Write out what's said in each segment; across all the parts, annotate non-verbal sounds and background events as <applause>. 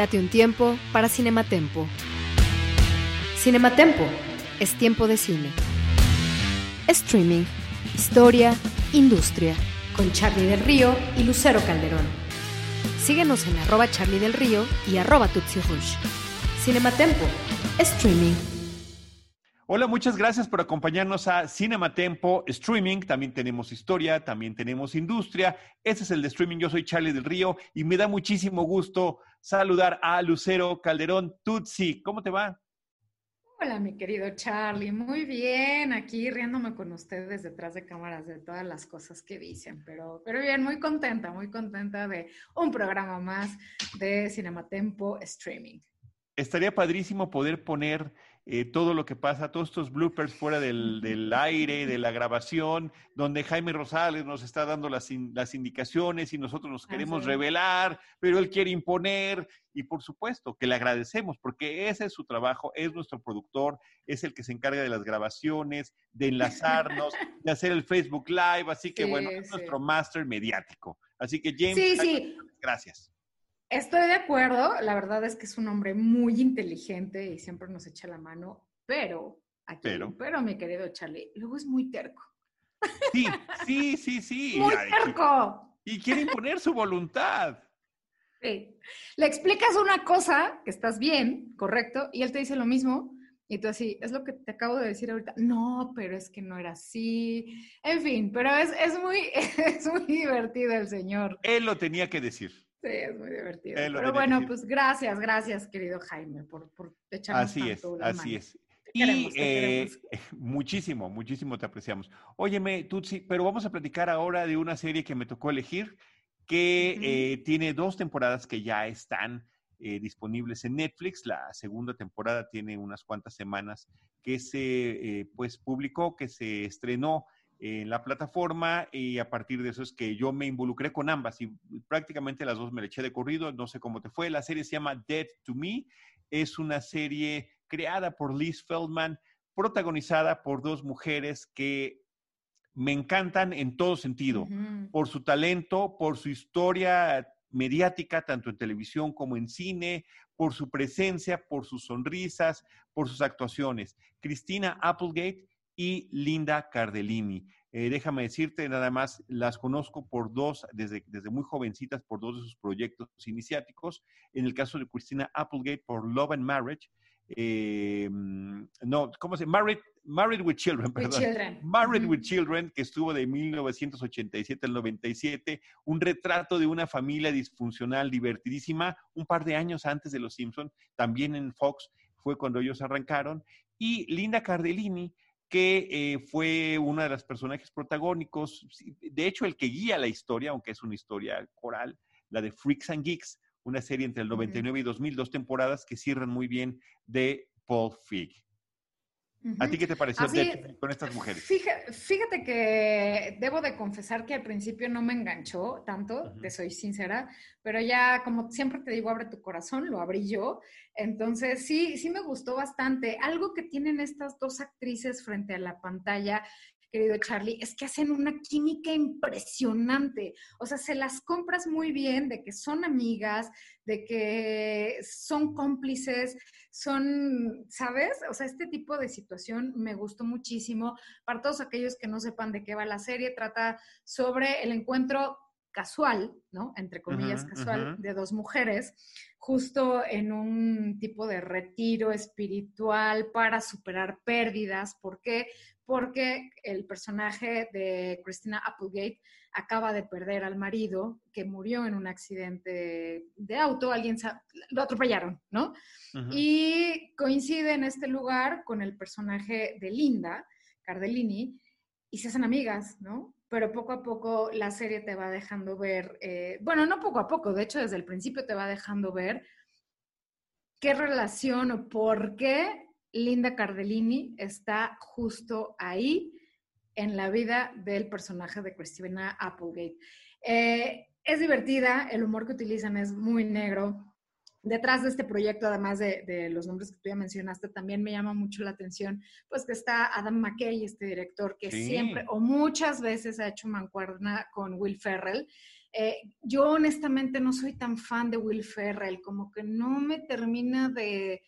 Date un tiempo para Cinematempo. Cinematempo es tiempo de cine. Streaming, historia, industria. Con Charlie del Río y Lucero Calderón. Síguenos en arroba Charlie del Río y arroba Tutsi Rush. Cinematempo, streaming. Hola, muchas gracias por acompañarnos a Cinematempo Streaming. También tenemos historia, también tenemos industria. Este es el de streaming. Yo soy Charlie del Río y me da muchísimo gusto saludar a Lucero Calderón Tutsi. ¿Cómo te va? Hola, mi querido Charlie. Muy bien, aquí riéndome con ustedes detrás de cámaras de todas las cosas que dicen, pero, pero bien, muy contenta, muy contenta de un programa más de Cinematempo Streaming. Estaría padrísimo poder poner eh, todo lo que pasa, todos estos bloopers fuera del, aire, de la grabación, donde Jaime Rosales nos está dando las, las indicaciones y nosotros nos queremos revelar, pero él quiere imponer. Y por supuesto que le agradecemos, porque ese es su trabajo, es nuestro productor, es el que se encarga de las grabaciones, de enlazarnos, <laughs> de hacer el Facebook Live. Así que bueno, es nuestro máster mediático. Así que James, gracias. Estoy de acuerdo, la verdad es que es un hombre muy inteligente y siempre nos echa la mano, pero, aquí, pero, mi querido Charlie, luego es muy terco. Sí, sí, sí, sí. Muy terco. Y quiere imponer su voluntad. Sí. Le explicas una cosa, que estás bien, correcto, y él te dice lo mismo, y tú así, es lo que te acabo de decir ahorita. No, pero es que no era así. En fin, pero es, es, muy, <laughs> es muy divertido el señor. Él lo tenía que decir. Sí, es muy divertido. Pero bueno, pues gracias, gracias, querido Jaime, por, por echarnos Así es, así es. y <laughs> eh, muchísimo, muchísimo te apreciamos. Óyeme, Tutsi, pero vamos a platicar ahora de una serie que me tocó elegir, que eh, tiene dos temporadas que ya están eh, disponibles en Netflix. La segunda temporada tiene unas cuantas semanas que se pues publicó, que se estrenó en la plataforma y a partir de eso es que yo me involucré con ambas y prácticamente las dos me le eché de corrido, no sé cómo te fue. La serie se llama Dead to Me, es una serie creada por Liz Feldman, protagonizada por dos mujeres que me encantan en todo sentido, por su talento, por su historia mediática, tanto en televisión como en cine, por su presencia, por sus sonrisas, por sus actuaciones. Cristina Applegate y Linda Cardellini. Eh, déjame decirte, nada más, las conozco por dos, desde, desde muy jovencitas, por dos de sus proyectos iniciáticos. En el caso de Christina Applegate, por Love and Marriage. Eh, no, ¿cómo se llama? Married, Married with Children, perdón. Married with Children, que estuvo de 1987 al 97, un retrato de una familia disfuncional, divertidísima, un par de años antes de Los Simpson, también en Fox fue cuando ellos arrancaron. Y Linda Cardellini, que eh, fue uno de los personajes protagónicos, de hecho el que guía la historia, aunque es una historia coral, la de Freaks and Geeks, una serie entre el 99 y 2000, dos temporadas que cierran muy bien de Paul ¿A ti qué te pareció con estas mujeres? Fíjate, que debo de confesar que al principio no me enganchó tanto, te soy sincera, pero ya como siempre te digo, abre tu corazón, lo abrí yo. Entonces sí, sí me gustó bastante. Algo que tienen estas dos actrices frente a la pantalla querido Charlie, es que hacen una química impresionante. O sea, se las compras muy bien de que son amigas, de que son cómplices, son, ¿sabes? O sea, este tipo de situación me gustó muchísimo. Para todos aquellos que no sepan de qué va la serie, trata sobre el encuentro casual, ¿no? Entre comillas, casual, de dos mujeres, justo en un tipo de retiro espiritual para superar pérdidas. ¿Por qué? Porque el personaje de Christina Applegate acaba de perder al marido que murió en un accidente de auto, alguien lo atropellaron, ¿no? Y coincide en este lugar con el personaje de Linda Cardellini y se hacen amigas, ¿no? pero poco a poco la serie te va dejando ver, eh, bueno, no poco a poco, de hecho desde el principio te va dejando ver qué relación o por qué Linda Cardellini está justo ahí en la vida del personaje de Christina Applegate. Eh, es divertida, el humor que utilizan es muy negro. Detrás de este proyecto, además de, los nombres que tú ya mencionaste, también me llama mucho la atención, pues que está Adam McKay, este director que siempre o muchas veces ha hecho mancuerna con Will Ferrell. Eh, yo honestamente no soy tan fan de Will Ferrell, como que no me termina de,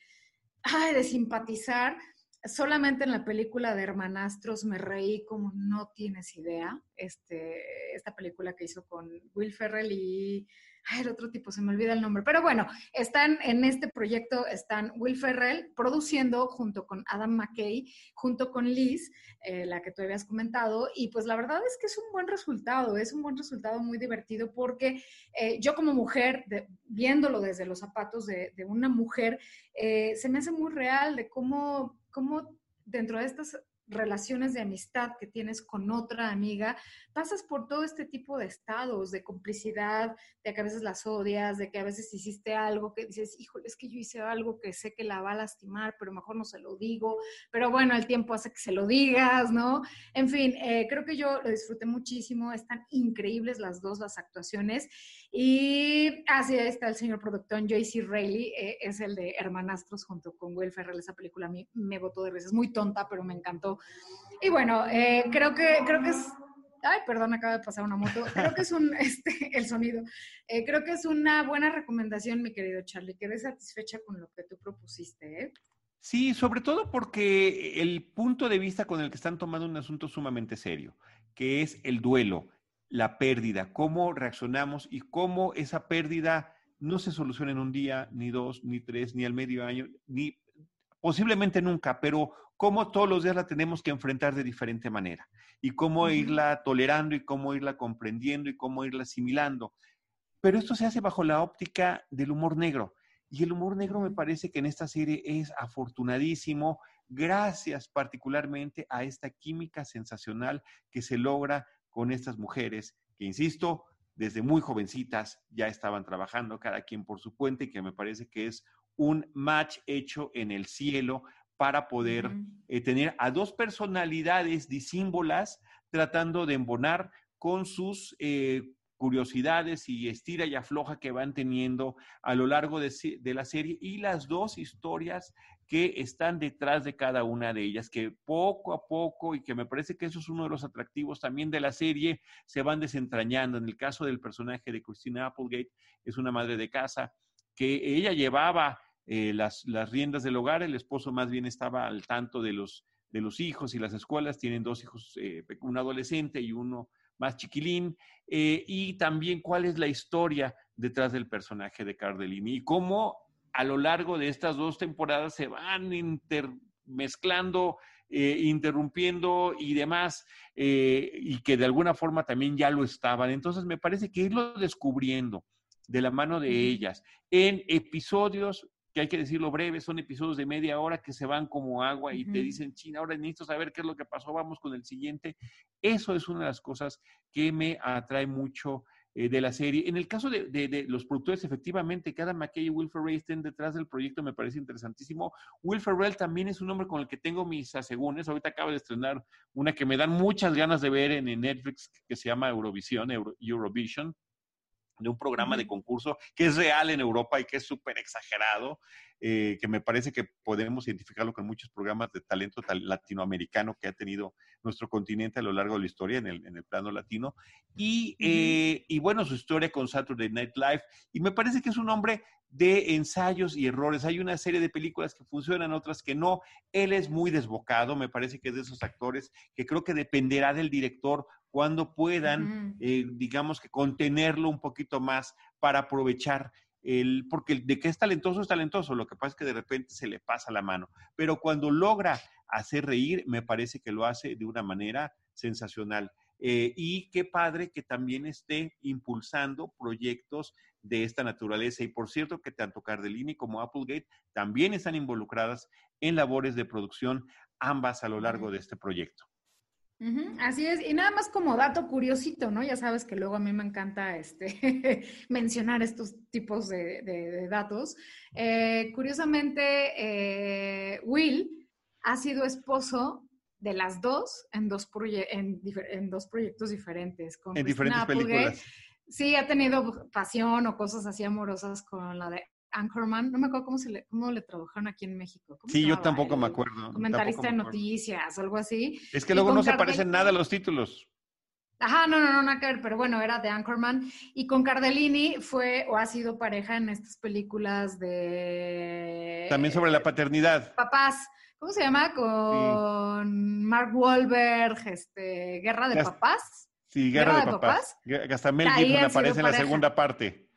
de simpatizar, solamente en la película de Hermanastros me reí como no tienes idea. Este, esta película que hizo con Will Ferrell y Ay, el otro tipo, se me olvida el nombre. Pero bueno, están en este proyecto, están Will Ferrell produciendo junto con Adam McKay, junto con Liz, eh, la que tú habías comentado. Y pues la verdad es que es un buen resultado, es un buen resultado muy divertido porque eh, yo como mujer, viéndolo desde los zapatos de, una mujer, eh, se me hace muy real de cómo, cómo dentro de estas relaciones de amistad que tienes con otra amiga, pasas por todo este tipo de estados, de complicidad, de que a veces las odias, de que a veces hiciste algo que dices, híjole, es que yo hice algo que sé que la va a lastimar, pero mejor no se lo digo, pero bueno, el tiempo hace que se lo digas, ¿no? En fin, eh, creo que yo lo disfruté muchísimo, están increíbles las dos, las actuaciones, y así está el señor productor Joyce Reilly, eh, es el de Hermanastros junto con Will Ferrell, esa película a mí me botó de veces, muy tonta, pero me encantó. Y bueno, eh, creo que creo que es Ay, perdón, acaba de pasar una moto. <laughs> Creo que es un, <laughs> este, el sonido. Eh, creo que es una buena recomendación, mi querido Charlie. Quedé satisfecha con lo que tú propusiste, ¿eh? Sí, sobre todo porque el punto de vista con el que están tomando un asunto sumamente serio, que es el duelo, la pérdida, cómo reaccionamos y cómo esa pérdida no se soluciona en un día, ni dos, ni tres, ni al medio año, ni posiblemente nunca, pero cómo todos los días la tenemos que enfrentar de diferente manera y cómo irla tolerando y cómo irla comprendiendo y cómo irla asimilando. Pero esto se hace bajo la óptica del humor negro. Y el humor negro me parece que en esta serie es afortunadísimo, gracias particularmente a esta química sensacional que se logra con estas mujeres, que insisto, desde muy jovencitas ya estaban trabajando, cada quien por su cuenta, y que me parece que es un match hecho en el cielo para poder eh, tener a dos personalidades disímbolas tratando de embonar con sus eh, curiosidades y estira y afloja que van teniendo a lo largo de, de, la serie y las dos historias que están detrás de cada una de ellas, que poco a poco, y que me parece que eso es uno de los atractivos también de la serie, se van desentrañando. En el caso del personaje de Christina Applegate, es una madre de casa que ella llevaba eh, las, riendas del hogar, el esposo más bien estaba al tanto de los, de los hijos y las escuelas, tienen dos hijos, eh, un adolescente y uno más chiquilín, eh, y también cuál es la historia detrás del personaje de Cardellini y cómo a lo largo de estas dos temporadas se van intermezclando, interrumpiendo y demás, y que de alguna forma también ya lo estaban. Entonces me parece que irlo descubriendo de la mano de ellas en episodios que hay que decirlo breve, son episodios de media hora que se van como agua y te dicen, China, ahora necesito saber qué es lo que pasó, vamos con el siguiente. Eso es una de las cosas que me atrae mucho eh, de la serie. En el caso de, los productores, efectivamente, cada McKay y Will Ferrell estén detrás del proyecto, me parece interesantísimo. Will Ferrell también es un hombre con el que tengo mis asegúnes. Ahorita acaba de estrenar una que me dan muchas ganas de ver en, Netflix, que se llama Eurovisión, Eurovision de un programa de concurso que es real en Europa y que es súper exagerado, eh, que me parece que podemos identificarlo con muchos programas de talento latinoamericano que ha tenido nuestro continente a lo largo de la historia en el, en el plano latino. Y, eh, y, bueno, su historia con Saturday Night Live. Y me parece que es un hombre de ensayos y errores. Hay una serie de películas que funcionan, otras que no. Él es muy desbocado, me parece que es de esos actores que creo que dependerá del director cuando puedan, eh, digamos que contenerlo un poquito más para aprovechar el, porque de que es talentoso es talentoso, lo que pasa es que de repente se le pasa la mano, pero cuando logra hacer reír, me parece que lo hace de una manera sensacional. Eh, y qué padre que también esté impulsando proyectos de esta naturaleza. Y por cierto que tanto Cardellini como Applegate también están involucradas en labores de producción, ambas a lo largo de este proyecto. Así es, y nada más como dato curiosito, ¿no? Ya sabes que luego a mí me encanta este, <laughs> mencionar estos tipos de, datos. Eh, curiosamente, eh, Will ha sido esposo de las dos en dos, en, dos proyectos diferentes. en diferentes películas. Sí, ha tenido pasión o cosas así amorosas con la de Anchorman, no me acuerdo cómo, se le, cómo le trabajaron aquí en México. Sí, yo tampoco me acuerdo. Comentarista de noticias, algo así. Es que luego no se parecen nada los títulos. Ajá, no, no, no, nada que ver, pero bueno, era de Anchorman. Y con Cardellini fue o ha sido pareja en estas películas de... También sobre la paternidad. Papás. ¿Cómo se llama? Con Mark Wahlberg, este, Guerra de Papás. Sí, Guerra, de, Papás. Hasta Mel Gibson aparece en la segunda parte.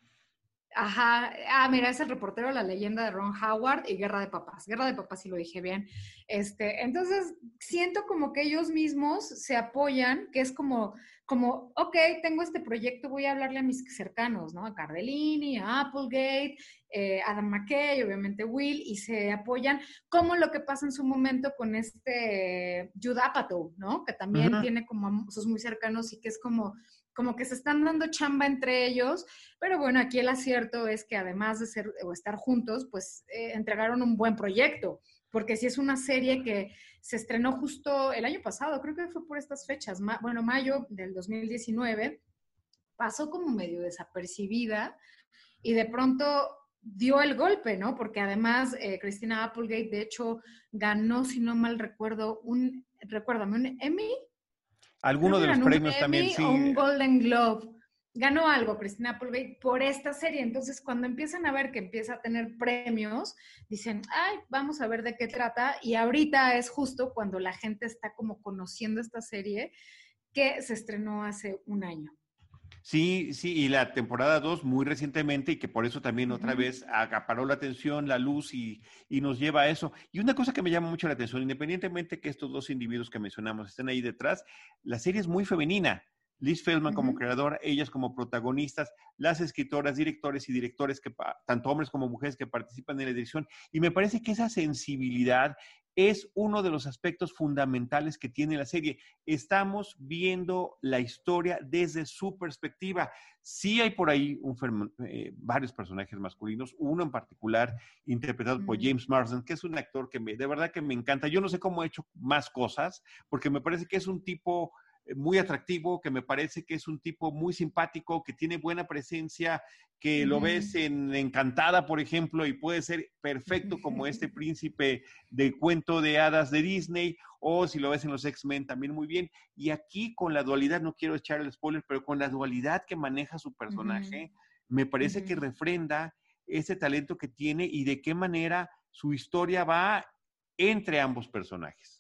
Ajá, ah, mira, es el reportero La leyenda de Ron Howard y Guerra de Papás. Guerra de Papás, si lo dije bien. Este, entonces, siento como que ellos mismos se apoyan, que es como, como, ok, tengo este proyecto, voy a hablarle a mis cercanos, ¿no? A Cardellini, a Applegate, eh, Adam McKay, obviamente Will, y se apoyan, como lo que pasa en su momento con este Judd Apatow, ¿no? Que también tiene como sus muy cercanos y que es como como que se están dando chamba entre ellos, pero bueno, aquí el acierto es que además de ser o estar juntos, pues eh, entregaron un buen proyecto, porque si es una serie que se estrenó justo el año pasado, creo que fue por estas fechas, bueno, mayo del 2019, pasó como medio desapercibida y de pronto dio el golpe, ¿no? Porque además eh, Christina Applegate, de hecho, ganó, si no mal recuerdo, un, recuérdame, un Emmy Alguno de los premios también, sí. un Golden Globe. Ganó algo Cristina Applegate por esta serie. Entonces, cuando empiezan a ver que empieza a tener premios, dicen, ay, vamos a ver de qué trata. Y ahorita es justo cuando la gente está como conociendo esta serie que se estrenó hace un año. Sí, sí, y la temporada 2 muy recientemente y que por eso también otra vez acaparó la atención, la luz y, y, nos lleva a eso. Y una cosa que me llama mucho la atención, independientemente que estos dos individuos que mencionamos estén ahí detrás, la serie es muy femenina. Liz Feldman como creadora, ellas como protagonistas, las escritoras, directores y directores, que tanto hombres como mujeres que participan en la edición. Y me parece que esa sensibilidad es uno de los aspectos fundamentales que tiene la serie. Estamos viendo la historia desde su perspectiva. Sí hay por ahí eh, varios personajes masculinos, uno en particular interpretado por James Marsden, que es un actor que de verdad que me encanta. Yo no sé cómo ha hecho más cosas, porque me parece que es un tipo muy atractivo, que me parece que es un tipo muy simpático, que tiene buena presencia, que lo ves en Encantada, por ejemplo, y puede ser perfecto como <laughs> este príncipe de cuento de hadas de Disney, o si lo ves en los X-Men también muy bien. Y aquí con la dualidad, no quiero echar el spoiler, pero con la dualidad que maneja su personaje, me parece que refrenda ese talento que tiene y de qué manera su historia va entre ambos personajes.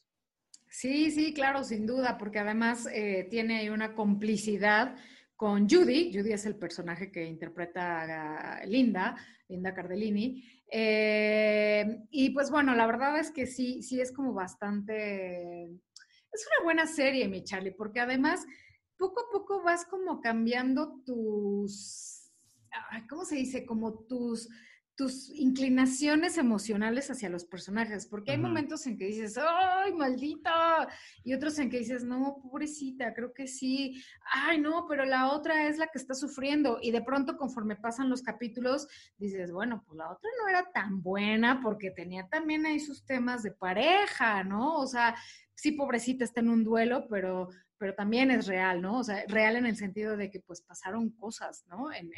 Sí, sí, claro, sin duda, porque además eh, tiene una complicidad con Judy. Judy es el personaje que interpreta a Linda, Linda Cardellini. Eh, y pues bueno, la verdad es que sí, sí es como bastante... Es una buena serie, mi Charlie, porque además poco a poco vas como cambiando tus... ¿Cómo se dice? Como tus tus inclinaciones emocionales hacia los personajes, porque hay momentos en que dices, ¡ay, maldita! Y otros en que dices, no, pobrecita, creo que sí, ¡ay, no! Pero la otra es la que está sufriendo. Y de pronto, conforme pasan los capítulos, dices, bueno, pues la otra no era tan buena porque tenía también ahí sus temas de pareja, ¿no? O sea, sí, pobrecita está en un duelo, pero pero también es real, ¿no? O sea, real en el sentido de que pues pasaron cosas, ¿no? En,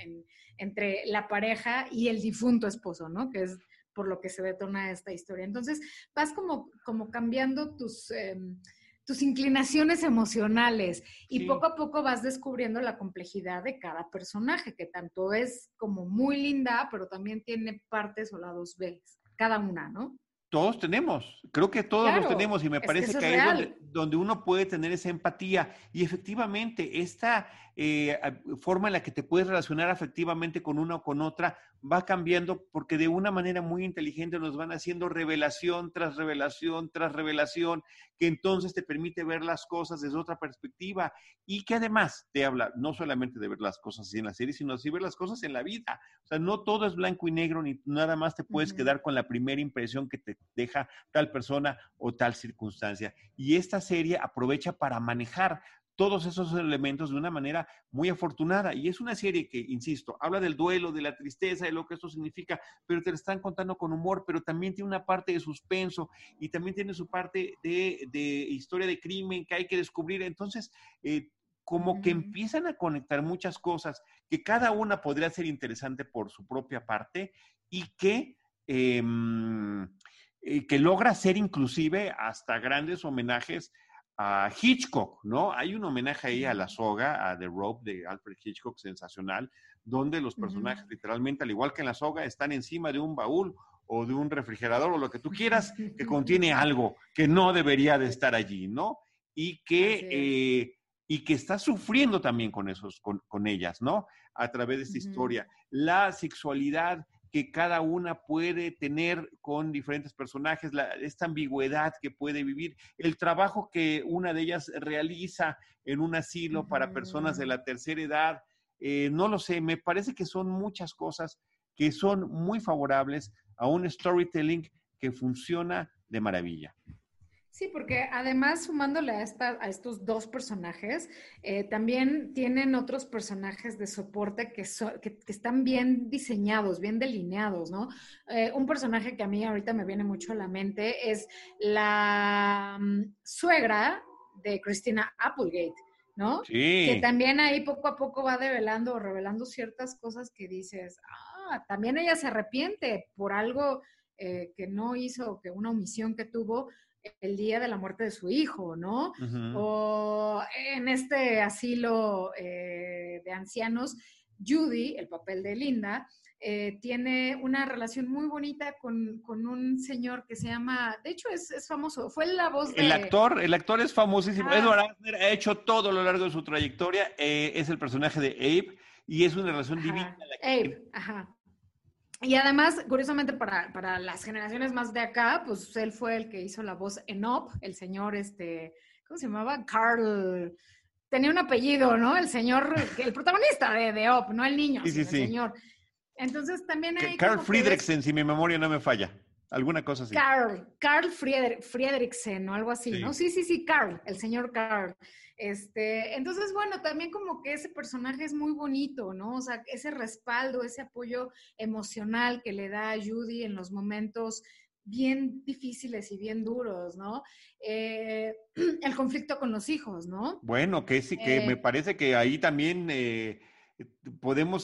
entre la pareja y el difunto esposo, ¿no? Que es por lo que se detona esta historia. Entonces, vas como, como cambiando tus, em, tus inclinaciones emocionales y poco a poco vas descubriendo la complejidad de cada personaje, que tanto es como muy linda, pero también tiene partes o lados B, cada una, ¿no? Todos tenemos, creo que todos los tenemos y me parece que, ahí es donde, donde, uno puede tener esa empatía. Y efectivamente, esta eh, forma en la que te puedes relacionar afectivamente con una o con otra va cambiando porque de una manera muy inteligente nos van haciendo revelación tras revelación tras revelación, que entonces te permite ver las cosas desde otra perspectiva y que además te habla no solamente de ver las cosas en la serie, sino de ver las cosas en la vida. O sea, no todo es blanco y negro ni nada más te puedes quedar con la primera impresión que te deja tal persona o tal circunstancia. Y esta serie aprovecha para manejar todos esos elementos de una manera muy afortunada. Y es una serie que, insisto, habla del duelo, de la tristeza, de lo que esto significa, pero te lo están contando con humor, pero también tiene una parte de suspenso y también tiene su parte de, historia de crimen que hay que descubrir. Entonces, eh, como que empiezan a conectar muchas cosas que cada una podría ser interesante por su propia parte y que, em, eh, que logra ser inclusive hasta grandes homenajes a Hitchcock, ¿no? Hay un homenaje ahí a La Soga, a The Rope de Alfred Hitchcock, sensacional, donde los personajes literalmente, al igual que en La Soga, están encima de un baúl o de un refrigerador o lo que tú quieras, <laughs> que contiene algo que no debería de estar allí, ¿no? Y que, eh, y que está sufriendo también con, esos, con, con ellas, ¿no? A través de esta historia. La sexualidad que cada una puede tener con diferentes personajes, esta ambigüedad que puede vivir, el trabajo que una de ellas realiza en un asilo para personas de la tercera edad, eh, no lo sé, me parece que son muchas cosas que son muy favorables a un storytelling que funciona de maravilla. Sí, porque además sumándole a, a estos dos personajes, eh, también tienen otros personajes de soporte que, que, están bien diseñados, bien delineados, ¿no? Eh, un personaje que a mí ahorita me viene mucho a la mente es la mm, suegra de Christina Applegate. ¿no? Sí. Que también ahí poco a poco va develando o revelando ciertas cosas que dices, ah, también ella se arrepiente por algo eh, que no hizo, que una omisión que tuvo, el día de la muerte de su hijo, ¿no? O en este asilo eh, de ancianos, Judy, el papel de Linda, eh, tiene una relación muy bonita con, un señor que se llama, de hecho es, famoso, fue la voz de... El actor, el actor es famosísimo. Ah. Edward Asner ha hecho todo a lo largo de su trayectoria, eh, es el personaje de Abe y es una relación divina. Abe, ajá. Y además, curiosamente, para, las generaciones más de acá, pues él fue el que hizo la voz en Op, el señor, este, ¿cómo se llamaba? Carl. Tenía un apellido, ¿no? El señor, el protagonista de, de Op, no el niño, sí, el señor. Entonces también hay. Carl Friedrichsen, si mi memoria no me falla. Alguna cosa así. Carl, Carl Friedrichsen o algo así, ¿no? Sí, sí, sí, Carl, el señor Carl. Este, entonces, bueno, también como que ese personaje es muy bonito, ¿no? O sea, ese respaldo, ese apoyo emocional que le da a Judy en los momentos bien difíciles y bien duros, ¿no? Eh, <clears throat> el conflicto con los hijos, ¿no? Bueno, que sí, que me eh, parece que ahí también eh, podemos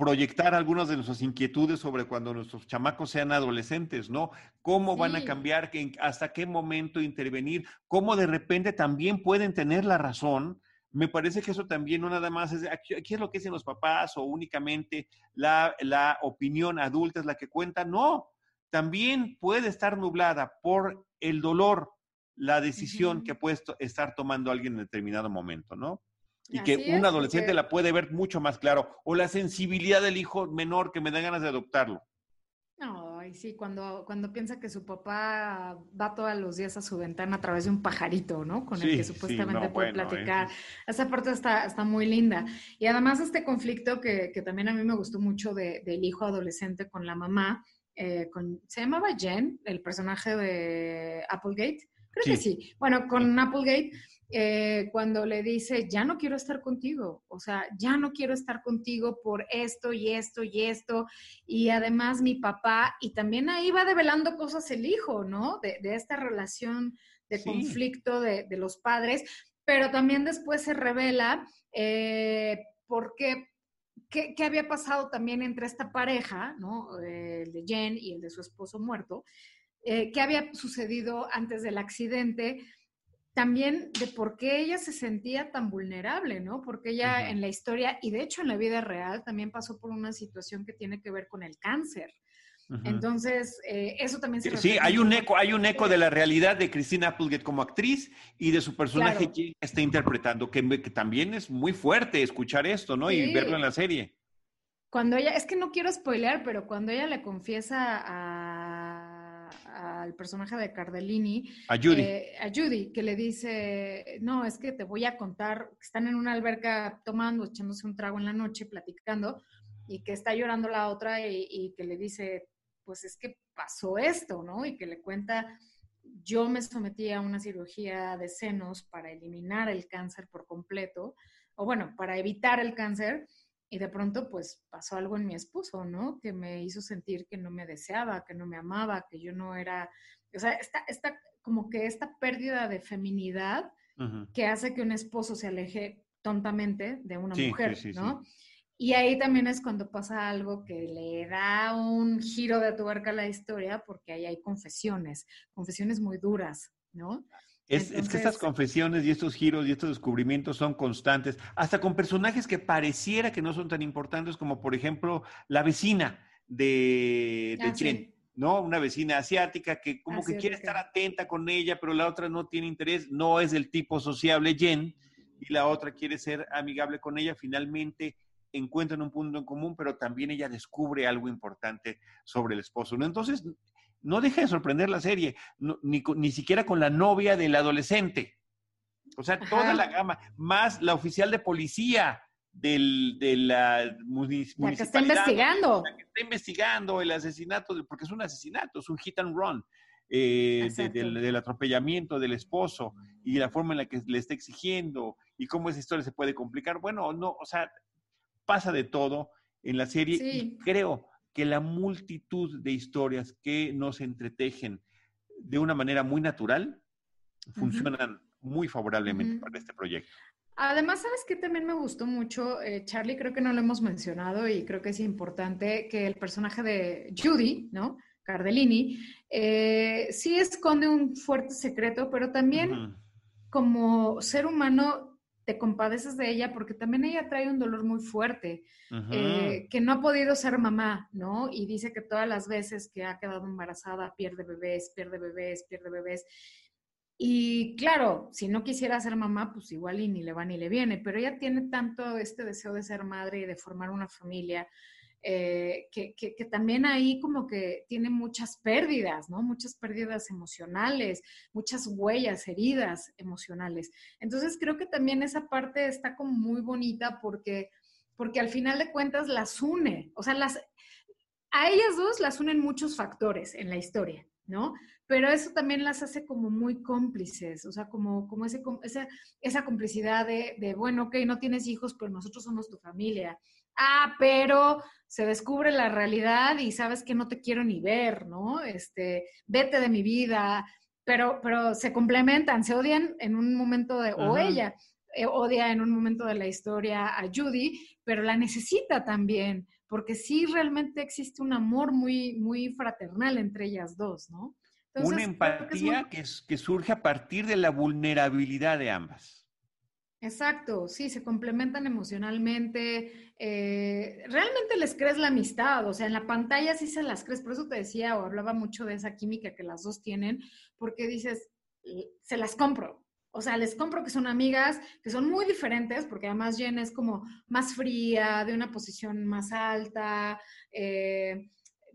proyectar algunas de nuestras inquietudes sobre cuando nuestros chamacos sean adolescentes, ¿no? ¿Cómo van a cambiar? ¿Hasta qué momento intervenir? ¿Cómo de repente también pueden tener la razón? Me parece que eso también no nada más es, aquí, es lo que dicen los papás o únicamente la, la opinión adulta es la que cuenta. No, también puede estar nublada por el dolor, la decisión que puede estar tomando alguien en determinado momento, ¿no? Y que un adolescente la puede ver mucho más claro, o la sensibilidad del hijo menor que me da ganas de adoptarlo. Ay, sí, cuando, cuando piensa que su papá va todos los días a su ventana a través de un pajarito, ¿no? Con el que supuestamente puede platicar. Esa parte está, está muy linda. Y además este conflicto que, que también a mí me gustó mucho de, del hijo adolescente con la mamá, eh, con, se llamaba Jen, el personaje de Applegate. Creo que sí. Bueno, con Applegate eh, cuando le dice, ya no quiero estar contigo, o sea, ya no quiero estar contigo por esto y esto y esto, y además mi papá, y también ahí va develando cosas el hijo, ¿no? De, esta relación de conflicto de, los padres, pero también después se revela eh, por qué ¿Qué, había pasado también entre esta pareja, ¿no? el de Jen y el de su esposo muerto? Eh, ¿Qué había sucedido antes del accidente? También de por qué ella se sentía tan vulnerable, ¿no? Porque ella en la historia y de hecho en la vida real también pasó por una situación que tiene que ver con el cáncer. Entonces, eh, eso también se Sí, hay un eco, hay un eco de la realidad de Christina Applegate como actriz y de su personaje que está interpretando, que, también es muy fuerte escuchar esto, ¿no? Y verlo en la serie. Cuando ella, es que no quiero spoilear, pero cuando ella le confiesa a al personaje de Cardellini, a Judy. Eh, a Judy, que le dice, no, es que te voy a contar, que están en una alberca tomando, echándose un trago en la noche, platicando, y que está llorando la otra y, que le dice, pues es que pasó esto, ¿no? Y que le cuenta, yo me sometí a una cirugía de senos para eliminar el cáncer por completo, o bueno, para evitar el cáncer, y de pronto pues pasó algo en mi esposo, ¿no? Que me hizo sentir que no me deseaba, que no me amaba, que yo no era, o sea, esta, esta como que esta pérdida de feminidad que hace que un esposo se aleje tontamente de una mujer, ¿no? Y ahí también es cuando pasa algo que le da un giro de tuerca a la historia, porque ahí hay confesiones, confesiones muy duras, ¿no? Es, es, que estas confesiones y estos giros y estos descubrimientos son constantes, hasta con personajes que pareciera que no son tan importantes, como por ejemplo la vecina de, de ah, ¿no? Una vecina asiática que como que quiere estar atenta con ella, pero la otra no tiene interés, no es del tipo sociable Jen, y la otra quiere ser amigable con ella, finalmente encuentran un punto en común, pero también ella descubre algo importante sobre el esposo, ¿no? Entonces, no deja de sorprender la serie, ni, ni, siquiera con la novia del adolescente. O sea, toda la gama, más la oficial de policía del, de la municipalidad. La que está investigando. La que está investigando el asesinato, porque es un asesinato, es un hit and run. Eh, del, atropellamiento del esposo y la forma en la que le está exigiendo y cómo esa historia se puede complicar. Bueno, no, o sea, pasa de todo en la serie y creo que la multitud de historias que nos entretejen de una manera muy natural funcionan muy favorablemente para este proyecto. Además, ¿sabes qué también me gustó mucho? Eh, Charlie, creo que no lo hemos mencionado y creo que es importante que el personaje de Judy, ¿no? Cardellini, eh, sí esconde un fuerte secreto, pero también como ser humano te compadeces de ella porque también ella trae un dolor muy fuerte, eh, que no ha podido ser mamá, ¿no? Y dice que todas las veces que ha quedado embarazada pierde bebés, pierde bebés, pierde bebés. Y claro, si no quisiera ser mamá, pues igual y ni le va ni le viene, pero ella tiene tanto este deseo de ser madre y de formar una familia eh, que, también ahí como que tiene muchas pérdidas, ¿no? Muchas pérdidas emocionales, muchas huellas, heridas emocionales. Entonces creo que también esa parte está como muy bonita porque, porque al final de cuentas las une, o sea, las, a ellas dos las unen muchos factores en la historia, ¿no? Pero eso también las hace como muy cómplices, o sea, como, como ese, esa, esa complicidad de, de, bueno, ok, no tienes hijos, pero nosotros somos tu familia ah, pero se descubre la realidad y sabes que no te quiero ni ver, ¿no? Este, vete de mi vida, pero, pero se complementan, se odian en un momento de, o ella eh, odia en un momento de la historia a Judy, pero la necesita también, porque sí realmente existe un amor muy, muy fraternal entre ellas dos, ¿no? Una empatía que, que surge a partir de la vulnerabilidad de ambas. Exacto, sí, se complementan emocionalmente. Eh, realmente les crees la amistad, o sea, en la pantalla sí se las crees, por eso te decía o hablaba mucho de esa química que las dos tienen, porque dices, se las compro. O sea, les compro que son amigas, que son muy diferentes, porque además Jen es como más fría, de una posición más alta, eh,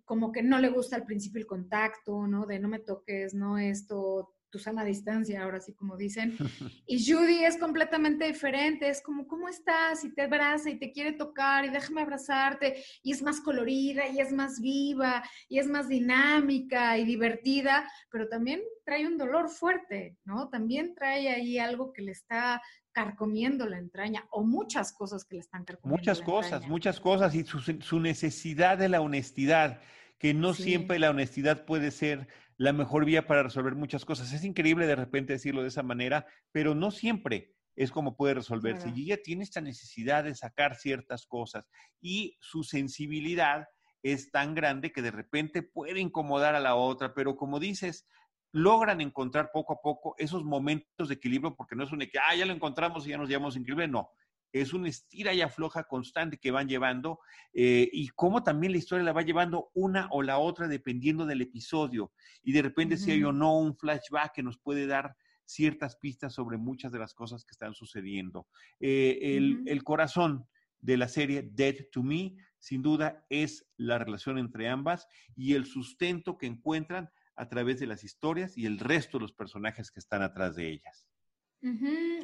como que no le gusta al principio el contacto, ¿no? De no me toques, no esto, tu sana distancia, ahora sí como dicen. <laughs> Y Judy es completamente diferente, es como, ¿cómo estás? Y te abraza y te quiere tocar y déjame abrazarte. Y es más colorida y es más viva y es más dinámica y divertida, pero también trae un dolor fuerte, ¿no? También trae ahí algo que le está carcomiendo la entraña o muchas cosas que le están carcomiendo. Muchas cosas, muchas cosas y su, necesidad de la honestidad, que no siempre la honestidad puede ser la mejor vía para resolver muchas cosas. Es increíble de repente decirlo de esa manera, pero no siempre es como puede resolverse. Y ella tiene esta necesidad de sacar ciertas cosas y su sensibilidad es tan grande que de repente puede incomodar a la otra, pero como dices, logran encontrar poco a poco esos momentos de equilibrio, porque no es un que, ah, ya lo encontramos y ya nos llevamos increíble, no es una estira y afloja constante que van llevando eh, y cómo también la historia la va llevando una o la otra dependiendo del episodio. Y de repente si hay o no un flashback que nos puede dar ciertas pistas sobre muchas de las cosas que están sucediendo. Eh, el, el corazón de la serie Dead to Me, sin duda, es la relación entre ambas y el sustento que encuentran a través de las historias y el resto de los personajes que están atrás de ellas.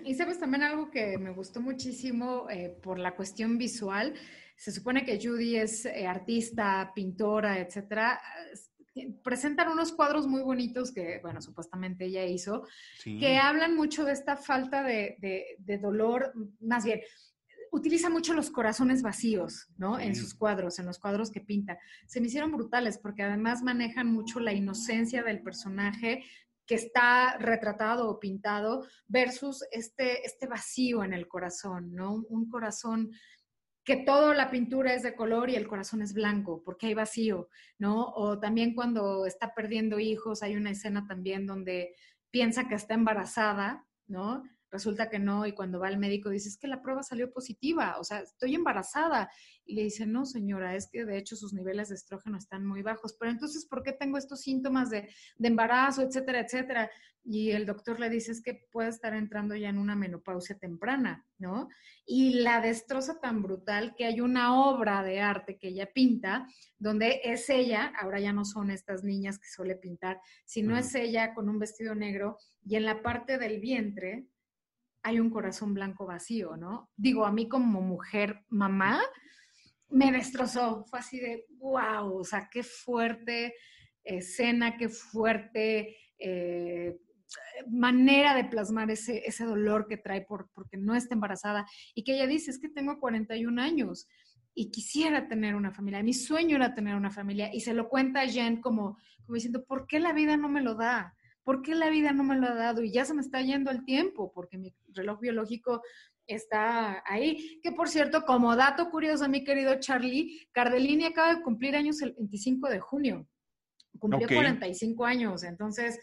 Y sabes también algo que me gustó muchísimo eh, por la cuestión visual, se supone que Judy es eh, artista, pintora, etcétera. Presentan unos cuadros muy bonitos que, bueno, supuestamente ella hizo, que hablan mucho de esta falta de, de dolor, más bien, utiliza mucho los corazones vacíos, ¿no? En sus cuadros, en los cuadros que pinta. Se me hicieron brutales porque además manejan mucho la inocencia del personaje que está retratado o pintado versus este, este vacío en el corazón, ¿no? Un corazón que toda la pintura es de color y el corazón es blanco, porque hay vacío, ¿no? O también cuando está perdiendo hijos, hay una escena también donde piensa que está embarazada, ¿no? Resulta que no, y cuando va al médico dice, es que la prueba salió positiva, o sea, estoy embarazada. Y le dice, no, señora, es que de hecho sus niveles de estrógeno están muy bajos, pero entonces, ¿por qué tengo estos síntomas de, embarazo, etcétera, etcétera? Y el doctor le dice, es que puede estar entrando ya en una menopausia temprana, ¿no? Y la destroza tan brutal que hay una obra de arte que ella pinta, donde es ella, ahora ya no son estas niñas que suele pintar, sino es ella con un vestido negro y en la parte del vientre hay un corazón blanco vacío, ¿no? Digo, a mí como mujer, mamá, me destrozó. Fue así de, wow, o sea, qué fuerte escena, qué fuerte eh, manera de plasmar ese, ese dolor que trae por, porque no está embarazada. Y que ella dice, es que tengo 41 años y quisiera tener una familia. Mi sueño era tener una familia. Y se lo cuenta a Jen como, como diciendo, ¿por qué la vida no me lo da? ¿Por qué la vida no me lo ha dado? Y ya se me está yendo el tiempo, porque mi reloj biológico está ahí. Que por cierto, como dato curioso, mi querido Charlie, Cardellini acaba de cumplir años el 25 de junio. Cumplió 45 años, entonces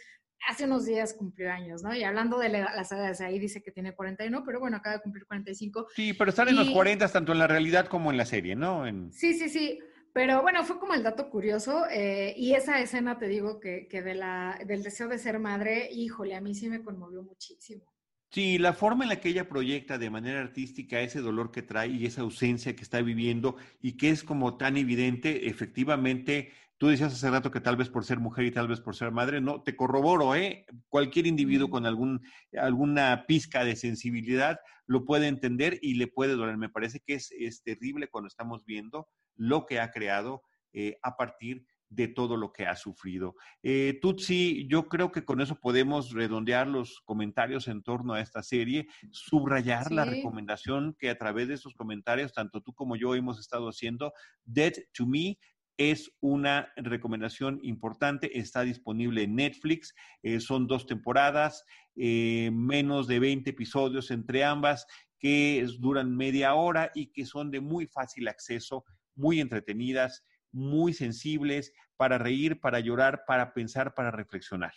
hace unos días cumplió años, ¿no? Y hablando de las edades, ahí dice que tiene 41, pero bueno, acaba de cumplir 45. Sí, pero están en los 40 tanto en la realidad como en la serie, ¿no? Sí, sí, sí. Pero bueno, fue como el dato curioso. Eh, y esa escena, te digo, que, que de la, del deseo de ser madre, híjole, a mí sí me conmovió muchísimo. Sí, la forma en la que ella proyecta de manera artística ese dolor que trae y esa ausencia que está viviendo y que es como tan evidente, efectivamente, tú decías hace rato que tal vez por ser mujer y tal vez por ser madre, no, te corroboro, ¿eh? Cualquier individuo con algún, alguna pizca de sensibilidad lo puede entender y le puede doler. Me parece que es, es terrible cuando estamos viendo lo que ha creado eh, a partir de todo lo que ha sufrido. Eh, Tutsi, yo creo que con eso podemos redondear los comentarios en torno a esta serie, subrayar la recomendación que a través de esos comentarios, tanto tú como yo hemos estado haciendo. Dead to Me es una recomendación importante, está disponible en Netflix, eh, son dos temporadas, menos de 20 episodios entre ambas, que duran media hora y que son de muy fácil acceso muy entretenidas, muy sensibles, para reír, para llorar, para pensar, para reflexionar.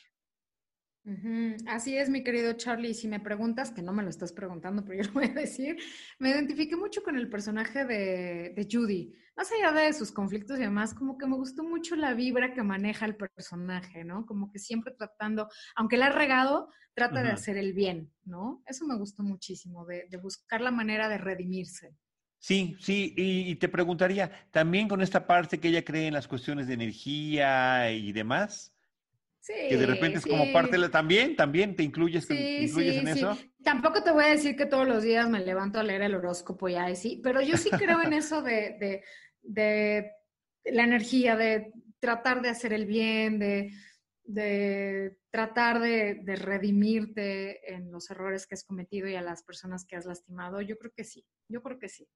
Así es, mi querido Charlie. Si me preguntas, que no me lo estás preguntando, pero yo lo voy a decir, me identifiqué mucho con el personaje de, de, Judy. Más allá de sus conflictos y demás, como que me gustó mucho la vibra que maneja el personaje, ¿no? Como que siempre tratando, aunque la ha regado, trata de hacer el bien, ¿no? Eso me gustó muchísimo, de, de buscar la manera de redimirse. Sí, sí, y, te preguntaría, también con esta parte que ella cree en las cuestiones de energía y demás, sí, que de repente es como parte de la, también, también te incluyes, incluyes en eso. Tampoco te voy a decir que todos los días me levanto a leer el horóscopo y sí, pero yo sí creo en eso de, de, de la energía, de tratar de hacer el bien, de, de tratar de, de, redimirte en los errores que has cometido y a las personas que has lastimado. Yo creo que sí, yo creo que sí.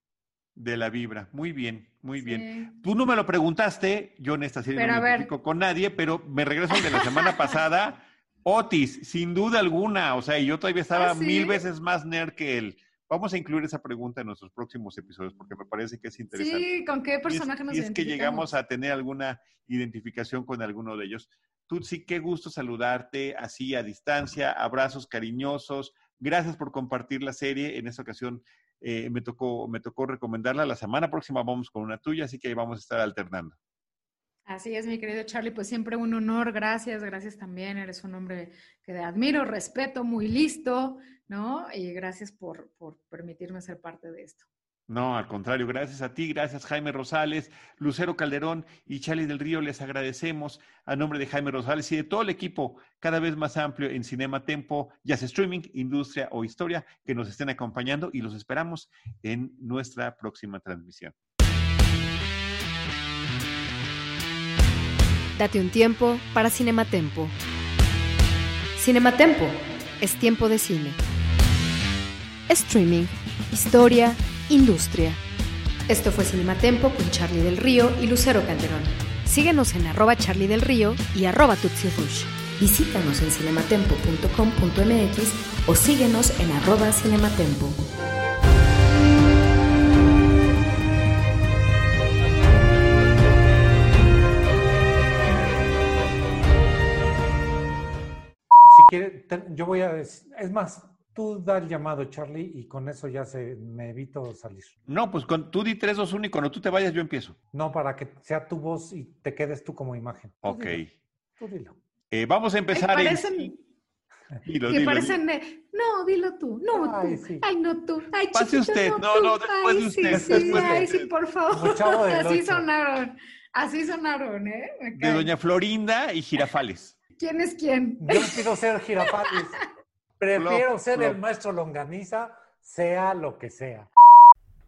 De la vibra. Muy bien, muy bien. Tú no me lo preguntaste, yo en esta serie no me identifico con nadie, pero me regreso de la semana <laughs> pasada. Otis, sin duda alguna, o sea, yo todavía estaba ¿Ah, mil veces más nerd que él. Vamos a incluir esa pregunta en nuestros próximos episodios porque me parece que es interesante. Sí, ¿con qué personaje nos y es que llegamos a tener alguna identificación con alguno de ellos. Tutsi, qué gusto saludarte así a distancia, abrazos cariñosos. Gracias por compartir la serie. En esta ocasión eh, me, tocó, me tocó recomendarla. La semana próxima vamos con una tuya, así que ahí vamos a estar alternando. Así es, mi querido Charlie, pues siempre un honor, gracias, gracias también, eres un hombre que admiro, respeto, muy listo, ¿no? Y gracias por, por permitirme ser parte de esto. No, al contrario, gracias a ti, gracias Jaime Rosales, Lucero Calderón y Charlie del Río, les agradecemos a nombre de Jaime Rosales y de todo el equipo cada vez más amplio en Cinema Tempo, ya sea streaming, industria o historia, que nos estén acompañando y los esperamos en nuestra próxima transmisión. Date un tiempo para Cinematempo. Cinematempo es tiempo de cine. Streaming, historia, industria. Esto fue Cinematempo con Charlie del Río y Lucero Calderón. Síguenos en arroba Charlie del Río y arroba Tutsi Rush. Visítanos en cinematempo.com.mx o síguenos en arroba cinematempo. Si quiere, yo voy a... Es más, tú da el llamado, Charlie, y con eso ya se, me evito salir. No, pues con, tú di 3, 2, 1 y cuando tú te vayas yo empiezo. No, para que sea tu voz y te quedes tú como imagen. ok. tú dilo. Eh, vamos a empezar. Ay, parecen, <laughs> dilo, que dilo, parecen de, no, dilo tú, no Ay, tú, sí. ay, no tú, ay, Pase chiquito, usted, no, no, tú. no, después ay, de usted, sí, después sí, de ay, sí, por favor, así sonaron, así sonaron, ¿eh? Me De doña Florinda y Girafales. ¿Quién es quién? Yo quiero ser girafales. <laughs> Prefiero ser el maestro longaniza, sea lo que sea.